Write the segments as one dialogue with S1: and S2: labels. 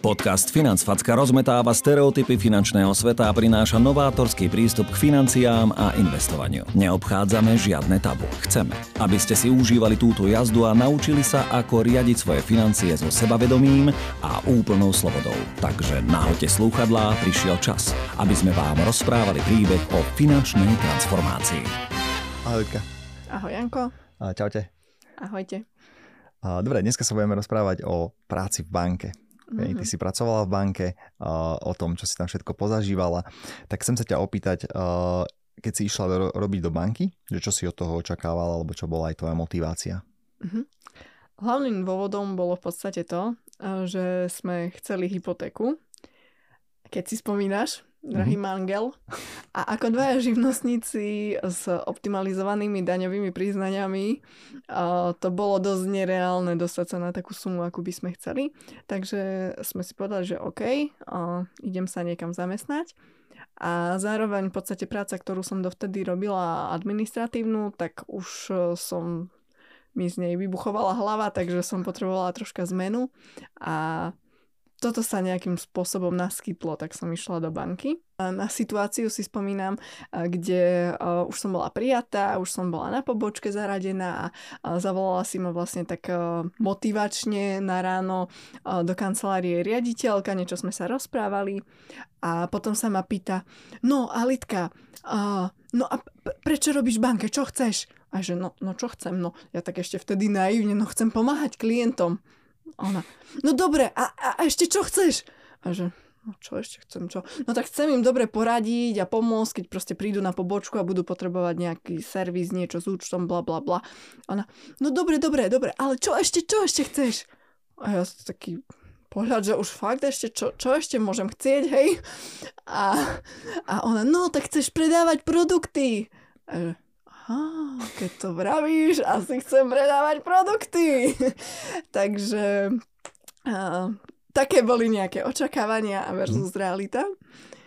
S1: Podcast Financfacka rozmetáva stereotypy finančného sveta a prináša novátorský prístup k financiám a investovaniu. Neobchádzame žiadne tabu. Chceme, aby ste si užívali túto jazdu a naučili sa, ako riadiť svoje financie so sebavedomím a úplnou slobodou. Takže nahoďte slúchadlá, prišiel čas, aby sme vám rozprávali príbeh o finančnej transformácii.
S2: Ahojka.
S3: Ahoj Janko.
S2: A čaute.
S3: Ahojte.
S2: A, Dobre, dneska sa budeme rozprávať o práci v banke. Mm-hmm. Ty si pracovala v banke, o tom, čo si tam všetko pozažívala. Tak chcem sa ťa opýtať, keď si išla ro- robiť do banky, že čo si od toho očakávala, alebo čo bola aj tvoja motivácia?
S3: Mm-hmm. Hlavným dôvodom bolo v podstate to, že sme chceli hypotéku. Keď si spomínaš, drahý mm-hmm. mangel. A ako dvaja živnostníci s optimalizovanými daňovými priznaniami, to bolo dosť nereálne dostať sa na takú sumu, akú by sme chceli. Takže sme si povedali, že OK, idem sa niekam zamestnať. A zároveň v podstate práca, ktorú som dovtedy robila administratívnu, tak už e, som mi z nej vybuchovala hlava, takže som potrebovala troška zmenu. A toto sa nejakým spôsobom naskytlo, tak som išla do banky. Na situáciu si spomínam, kde už som bola prijatá, už som bola na pobočke zaradená a zavolala si ma vlastne tak motivačne na ráno do kancelárie riaditeľka, niečo sme sa rozprávali a potom sa ma pýta, no Alitka, no a prečo robíš banke, čo chceš? A že no, no čo chcem, no ja tak ešte vtedy naivne, no chcem pomáhať klientom. Ona, no dobre, a, a, ešte čo chceš? A že, no čo ešte chcem, čo? No tak chcem im dobre poradiť a pomôcť, keď proste prídu na pobočku a budú potrebovať nejaký servis, niečo s účtom, bla bla bla. Ona, no dobre, dobre, dobre, ale čo ešte, čo ešte chceš? A ja taký pohľad, že už fakt ešte, čo, čo ešte môžem chcieť, hej? A, a ona, no tak chceš predávať produkty. A keď to vravíš, asi chcem predávať produkty. Takže uh, také boli nejaké očakávania versus mhm. realita.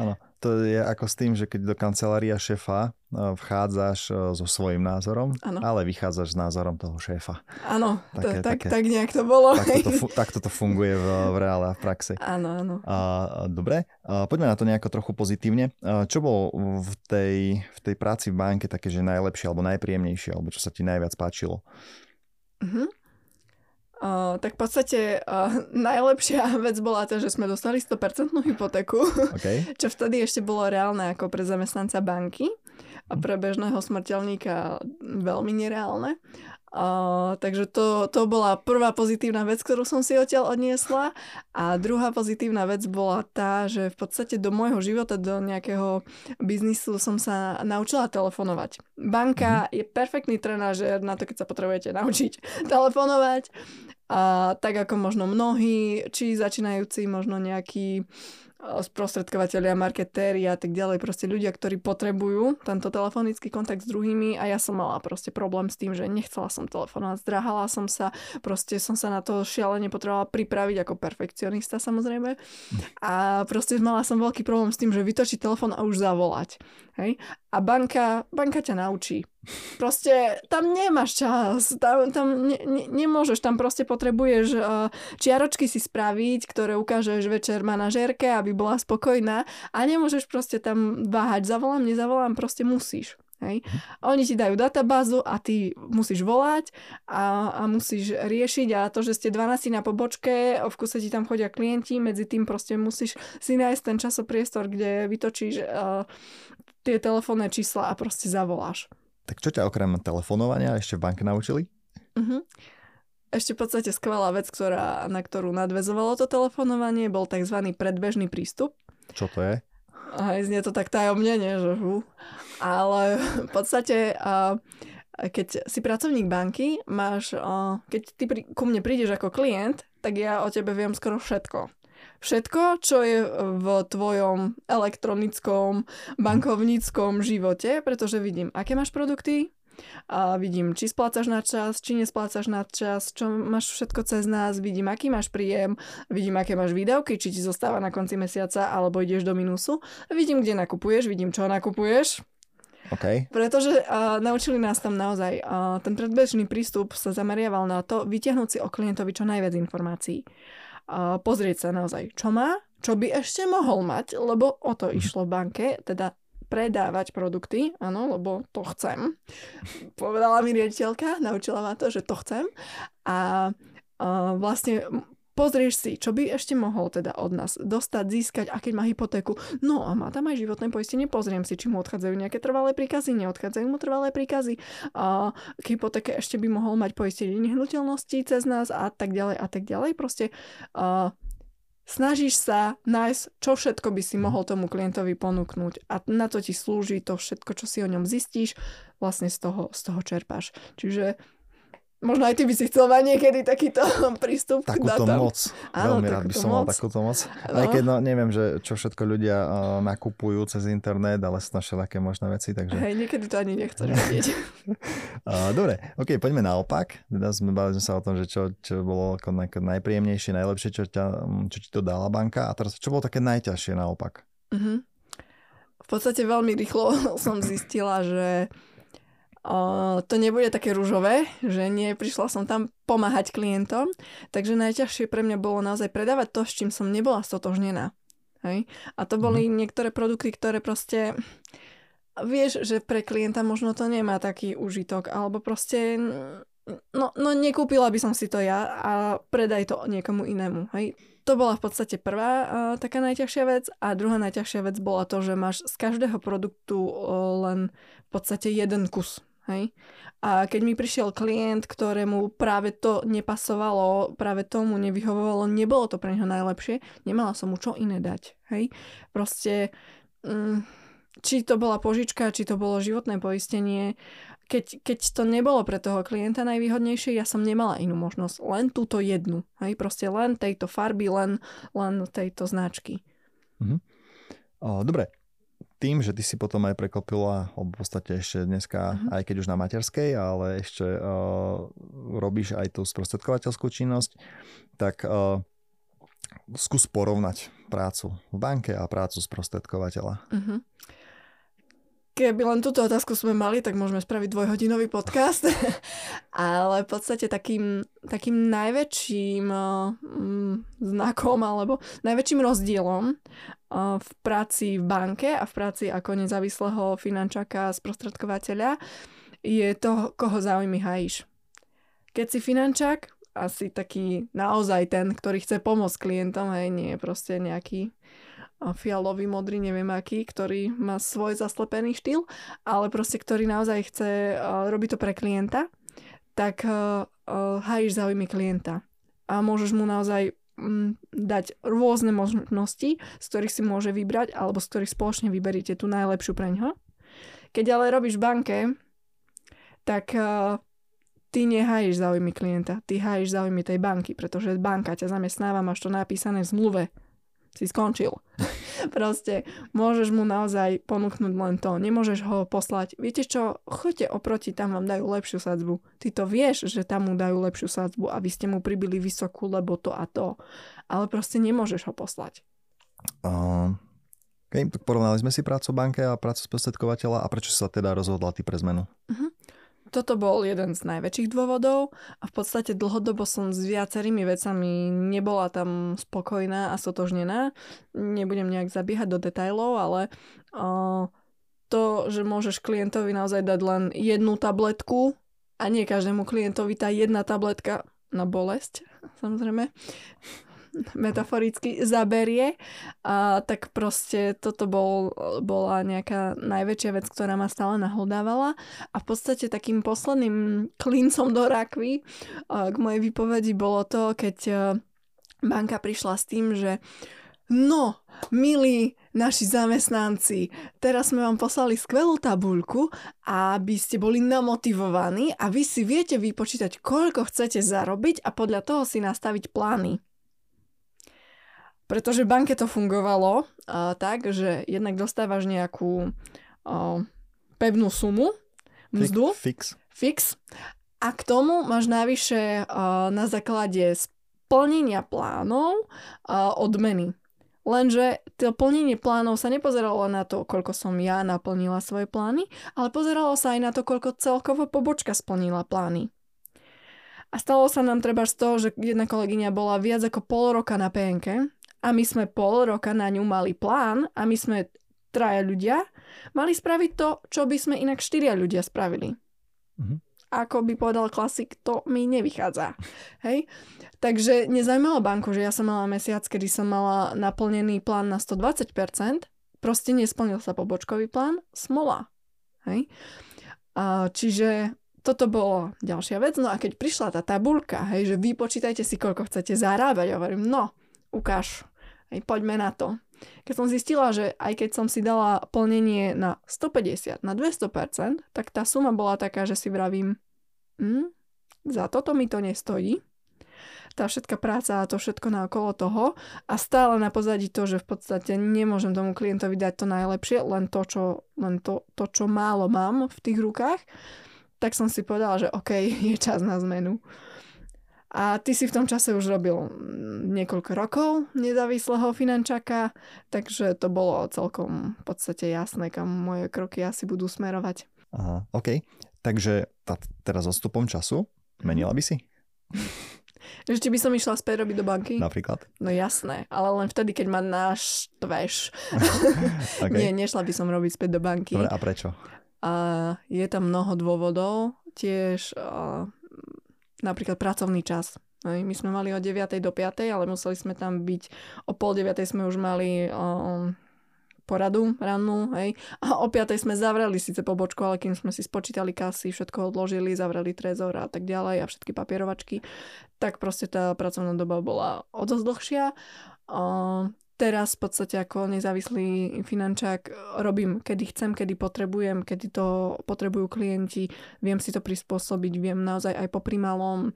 S2: Áno, to je ako s tým, že keď do kancelária šéfa vchádzaš so svojím názorom, ano. ale vychádzaš s názorom toho šéfa.
S3: Áno, také, tak, také, tak nejak to bolo.
S2: Takto to, fu- to funguje v, v reále a v praxi.
S3: Áno, áno.
S2: Dobre, a poďme na to nejako trochu pozitívne. A čo bolo v tej, v tej práci v banke také, že najlepšie alebo najpríjemnejšie, alebo čo sa ti najviac páčilo?
S3: Uh-huh. Uh, tak v podstate uh, najlepšia vec bola to, že sme dostali 100% hypotéku, okay. čo vtedy ešte bolo reálne ako pre zamestnanca banky a pre bežného smrteľníka veľmi nereálne. Uh, takže to, to bola prvá pozitívna vec, ktorú som si odtiaľ odniesla. A druhá pozitívna vec bola tá, že v podstate do môjho života, do nejakého biznisu som sa naučila telefonovať. Banka mm-hmm. je perfektný trenážer na to, keď sa potrebujete naučiť telefonovať. A tak ako možno mnohí, či začínajúci, možno nejakí sprostredkovateľia, marketéri a tak ďalej, proste ľudia, ktorí potrebujú tento telefonický kontakt s druhými a ja som mala proste problém s tým, že nechcela som telefonovať, zdráhala som sa, proste som sa na to šialene potrebovala pripraviť ako perfekcionista samozrejme a proste mala som veľký problém s tým, že vytočiť telefon a už zavolať. Hej? A banka, banka ťa naučí. Proste tam nemáš čas, tam, tam ne, ne, nemôžeš, tam proste potrebuješ uh, čiaročky si spraviť, ktoré ukážeš večer manažérke, aby bola spokojná a nemôžeš proste tam váhať, zavolám, nezavolám, proste musíš. Hej. Mhm. Oni ti dajú databázu a ty musíš volať a, a musíš riešiť a to, že ste 12 na pobočke, v kuse ti tam chodia klienti, medzi tým proste musíš si nájsť ten časopriestor, kde vytočíš uh, tie telefónne čísla a proste zavoláš.
S2: Tak čo ťa okrem telefonovania ešte v banke naučili?
S3: Uh-huh. Ešte v podstate skvelá vec, ktorá, na ktorú nadvezovalo to telefonovanie, bol tzv. predbežný prístup.
S2: Čo to je?
S3: Aj znie to tak tajomne, nie? Že, uh. Ale v podstate, keď si pracovník banky, máš, keď ty pri, ku mne prídeš ako klient, tak ja o tebe viem skoro všetko všetko, čo je v tvojom elektronickom, bankovníckom živote, pretože vidím, aké máš produkty, a vidím, či splácaš na čas, či nesplácaš na čas, čo máš všetko cez nás, vidím, aký máš príjem, vidím, aké máš výdavky, či ti zostáva na konci mesiaca, alebo ideš do minusu. Vidím, kde nakupuješ, vidím, čo nakupuješ.
S2: Okay.
S3: Pretože uh, naučili nás tam naozaj, uh, ten predbežný prístup sa zameriaval na to vytiahnuť si o klientovi čo najviac informácií. uh, pozrieť sa naozaj, čo má, čo by ešte mohol mať, lebo o to išlo v banke, teda predávať produkty, áno, lebo to chcem. Povedala mi riaditeľka, naučila ma to, že to chcem. A uh, vlastne pozrieš si, čo by ešte mohol teda od nás dostať, získať, a keď má hypotéku. No a má tam aj životné poistenie, pozriem si, či mu odchádzajú nejaké trvalé príkazy, neodchádzajú mu trvalé príkazy. A k hypotéke ešte by mohol mať poistenie nehnuteľností cez nás a tak ďalej a tak ďalej. Proste uh, snažíš sa nájsť, čo všetko by si mhm. mohol tomu klientovi ponúknuť a na to ti slúži to všetko, čo si o ňom zistíš, vlastne z toho, z toho čerpáš. Čiže Možno aj ty by si chcel mať niekedy takýto prístup
S2: takúto
S3: k datom.
S2: moc. Áno, Veľmi rád by som moc. mal takúto moc. No. Aj keď no, neviem, že čo všetko ľudia uh, nakupujú cez internet, ale sú všelijaké možné veci. Takže...
S3: Hej, niekedy to ani nechceš vedieť.
S2: uh, dobre, ok, poďme naopak. Teda sme bavili sme sa o tom, že čo, čo bolo ako, ako najpríjemnejšie, najlepšie, čo, ťa, čo ti to dala banka. A teraz, čo bolo také najťažšie naopak? Uh-huh.
S3: V podstate veľmi rýchlo som zistila, že o, to nebude také rúžové, že nie, prišla som tam pomáhať klientom, takže najťažšie pre mňa bolo naozaj predávať to, s čím som nebola stotožnená. Hej? A to boli mm. niektoré produkty, ktoré proste vieš, že pre klienta možno to nemá taký užitok, alebo proste no, no nekúpila by som si to ja a predaj to niekomu inému. Hej? To bola v podstate prvá uh, taká najťažšia vec a druhá najťažšia vec bola to, že máš z každého produktu uh, len v podstate jeden kus. Hej? A keď mi prišiel klient, ktorému práve to nepasovalo, práve tomu nevyhovovalo, nebolo to pre neho najlepšie, nemala som mu čo iné dať. Hej? Proste, mm, či to bola požička, či to bolo životné poistenie, keď, keď to nebolo pre toho klienta najvýhodnejšie, ja som nemala inú možnosť. Len túto jednu. Hej? Proste len tejto farby, len, len tejto značky.
S2: Mhm. O, dobre, tým, že ty si potom aj preklopila, v podstate ešte dneska, uh-huh. aj keď už na materskej, ale ešte uh, robíš aj tú sprostredkovateľskú činnosť, tak uh, skús porovnať prácu v banke a prácu sprostredkovateľa. Uh-huh.
S3: Keby len túto otázku sme mali, tak môžeme spraviť dvojhodinový podcast. Ale v podstate takým, takým najväčším uh, znakom alebo najväčším rozdielom uh, v práci v banke a v práci ako nezávislého finančáka a sprostredkovateľa je to, koho záujmy hajíš. Keď si finančák, asi taký naozaj ten, ktorý chce pomôcť klientom, hej, nie je proste nejaký fialový, modrý, neviem aký, ktorý má svoj zaslepený štýl, ale proste ktorý naozaj chce robiť to pre klienta, tak hajíš záujmy klienta. A môžeš mu naozaj um, dať rôzne možnosti, z ktorých si môže vybrať, alebo z ktorých spoločne vyberiete tú najlepšiu pre ňo. Keď ale robíš v banke, tak ty nehajíš záujmy klienta, ty hajíš záujmy tej banky, pretože banka ťa zamestnáva, máš to napísané v zmluve, si skončil. Proste môžeš mu naozaj ponúknuť len to. Nemôžeš ho poslať. Viete čo, choďte oproti, tam vám dajú lepšiu sadzbu. Ty to vieš, že tam mu dajú lepšiu sadzbu a vy ste mu pribili vysokú, lebo to a to. Ale proste nemôžeš ho poslať.
S2: Uh, okay, porovnali sme si prácu banke a prácu sprostredkovateľa a prečo sa teda rozhodla ty pre zmenu? Uh-huh
S3: toto bol jeden z najväčších dôvodov a v podstate dlhodobo som s viacerými vecami nebola tam spokojná a sotožnená. Nebudem nejak zabiehať do detajlov, ale uh, to, že môžeš klientovi naozaj dať len jednu tabletku a nie každému klientovi tá jedna tabletka na bolesť, samozrejme, metaforicky zaberie, a tak proste toto bol, bola nejaká najväčšia vec, ktorá ma stále nahldávala a v podstate takým posledným klincom do rakvy k mojej výpovedi bolo to, keď banka prišla s tým, že no, milí naši zamestnanci, teraz sme vám poslali skvelú tabuľku, aby ste boli namotivovaní a vy si viete vypočítať, koľko chcete zarobiť a podľa toho si nastaviť plány. Pretože v banke to fungovalo uh, tak, že jednak dostávaš nejakú uh, pevnú sumu, mzdu.
S2: Fix.
S3: Fix. A k tomu máš navyše uh, na základe splnenia plánov uh, odmeny. Lenže to plnenie plánov sa nepozeralo na to, koľko som ja naplnila svoje plány, ale pozeralo sa aj na to, koľko celkovo pobočka splnila plány. A stalo sa nám treba z toho, že jedna kolegyňa bola viac ako pol roka na PNK a my sme pol roka na ňu mali plán a my sme traja ľudia mali spraviť to, čo by sme inak štyria ľudia spravili. Mm-hmm. Ako by povedal klasik, to mi nevychádza. Hej? Takže nezaujímalo banku, že ja som mala mesiac, kedy som mala naplnený plán na 120%, proste nesplnil sa pobočkový plán, smola. Hej? A, čiže toto bolo ďalšia vec. No a keď prišla tá tabulka, hej, že vypočítajte si, koľko chcete zarábať, hovorím, no, ukáž, hej, poďme na to. Keď som zistila, že aj keď som si dala plnenie na 150, na 200%, tak tá suma bola taká, že si vravím, hm, za toto mi to nestojí. Tá všetká práca a to všetko na okolo toho a stále na pozadí to, že v podstate nemôžem tomu klientovi dať to najlepšie, len to, čo, len to, to, čo málo mám v tých rukách, tak som si povedala, že OK, je čas na zmenu. A ty si v tom čase už robil niekoľko rokov nezávislého finančaka, takže to bolo celkom v podstate jasné, kam moje kroky asi budú smerovať.
S2: Aha, OK. Takže tá, teraz odstupom času menila by si?
S3: Či by som išla späť robiť do banky?
S2: Napríklad?
S3: No jasné, ale len vtedy, keď ma naštveš. okay. Nie, nešla by som robiť späť do banky.
S2: Dobre, a prečo?
S3: A je tam mnoho dôvodov. Tiež uh, napríklad pracovný čas. My sme mali od 9. do 5. ale museli sme tam byť o pol 9. sme už mali um, poradu rannú, hej. A o 5. sme zavreli síce pobočku, ale kým sme si spočítali kasy, všetko odložili, zavreli trezor a tak ďalej a všetky papierovačky, tak proste tá pracovná doba bola o dosť dlhšia. Um, teraz v podstate ako nezávislý finančák robím, kedy chcem, kedy potrebujem, kedy to potrebujú klienti, viem si to prispôsobiť, viem naozaj aj po primalom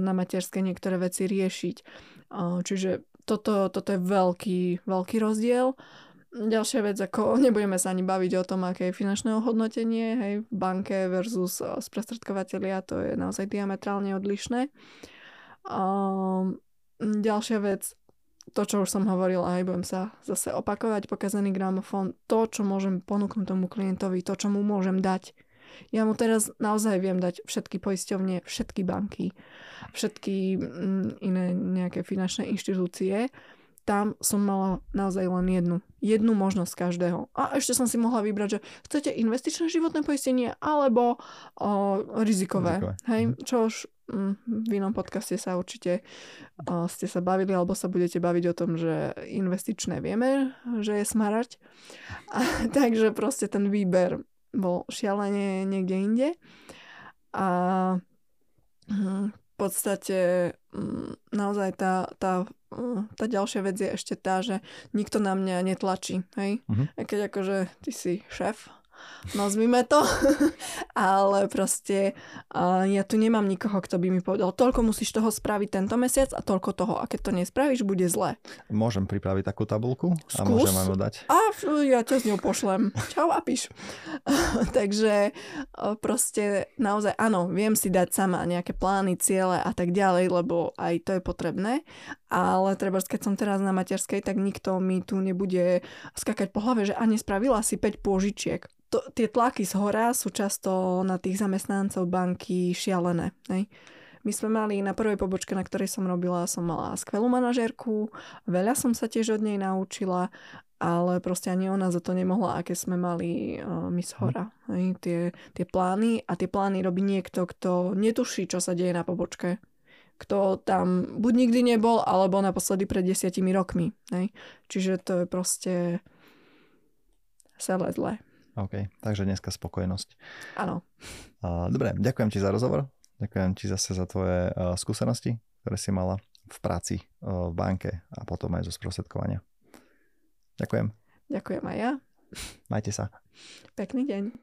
S3: na materské niektoré veci riešiť. Čiže toto, toto je veľký, veľký rozdiel. Ďalšia vec, ako nebudeme sa ani baviť o tom, aké je finančné ohodnotenie hej, v banke versus sprostredkovateľia, to je naozaj diametrálne odlišné. Um, ďalšia vec, to, čo už som hovorila, aj budem sa zase opakovať, pokazaný gramofón, to, čo môžem ponúknuť tomu klientovi, to, čo mu môžem dať. Ja mu teraz naozaj viem dať všetky poisťovne, všetky banky, všetky mm, iné nejaké finančné inštitúcie. Tam som mala naozaj len jednu. Jednu možnosť každého. A ešte som si mohla vybrať, že chcete investičné životné poistenie alebo o, rizikové. rizikové. Hej, mhm. čo už v inom podcaste sa určite ste sa bavili alebo sa budete baviť o tom, že investičné vieme, že je smarať. A, takže proste ten výber bol šialene niekde inde. A hm, v podstate hm, naozaj tá, tá, hm, tá ďalšia vec je ešte tá, že nikto na mňa netlačí. Hej? Uh-huh. Keď akože ty si šéf nazvime to. Ale proste uh, ja tu nemám nikoho, kto by mi povedal, toľko musíš toho spraviť tento mesiac a toľko toho. A keď to nespravíš, bude zle.
S2: Môžem pripraviť takú tabulku a Skús. môžem vám dať.
S3: A ja ťa s ňou pošlem. Čau a píš. Takže uh, proste naozaj áno, viem si dať sama nejaké plány, ciele a tak ďalej, lebo aj to je potrebné. Ale treba, keď som teraz na materskej, tak nikto mi tu nebude skakať po hlave, že a nespravila si 5 pôžičiek to, tie tlaky z hora sú často na tých zamestnancov banky šialené. Ne? My sme mali na prvej pobočke, na ktorej som robila, som mala skvelú manažérku, veľa som sa tiež od nej naučila, ale proste ani ona za to nemohla, aké sme mali uh, my z hora. Ne? Tie, tie plány a tie plány robí niekto, kto netuší, čo sa deje na pobočke kto tam buď nikdy nebol, alebo naposledy pred desiatimi rokmi. Ne? Čiže to je proste celé zlé.
S2: OK, takže dneska spokojnosť.
S3: Áno.
S2: Dobre, ďakujem ti za rozhovor. Ďakujem ti zase za tvoje skúsenosti, ktoré si mala v práci v banke a potom aj zo sprostredkovania. Ďakujem.
S3: Ďakujem aj ja.
S2: Majte sa.
S3: Pekný deň.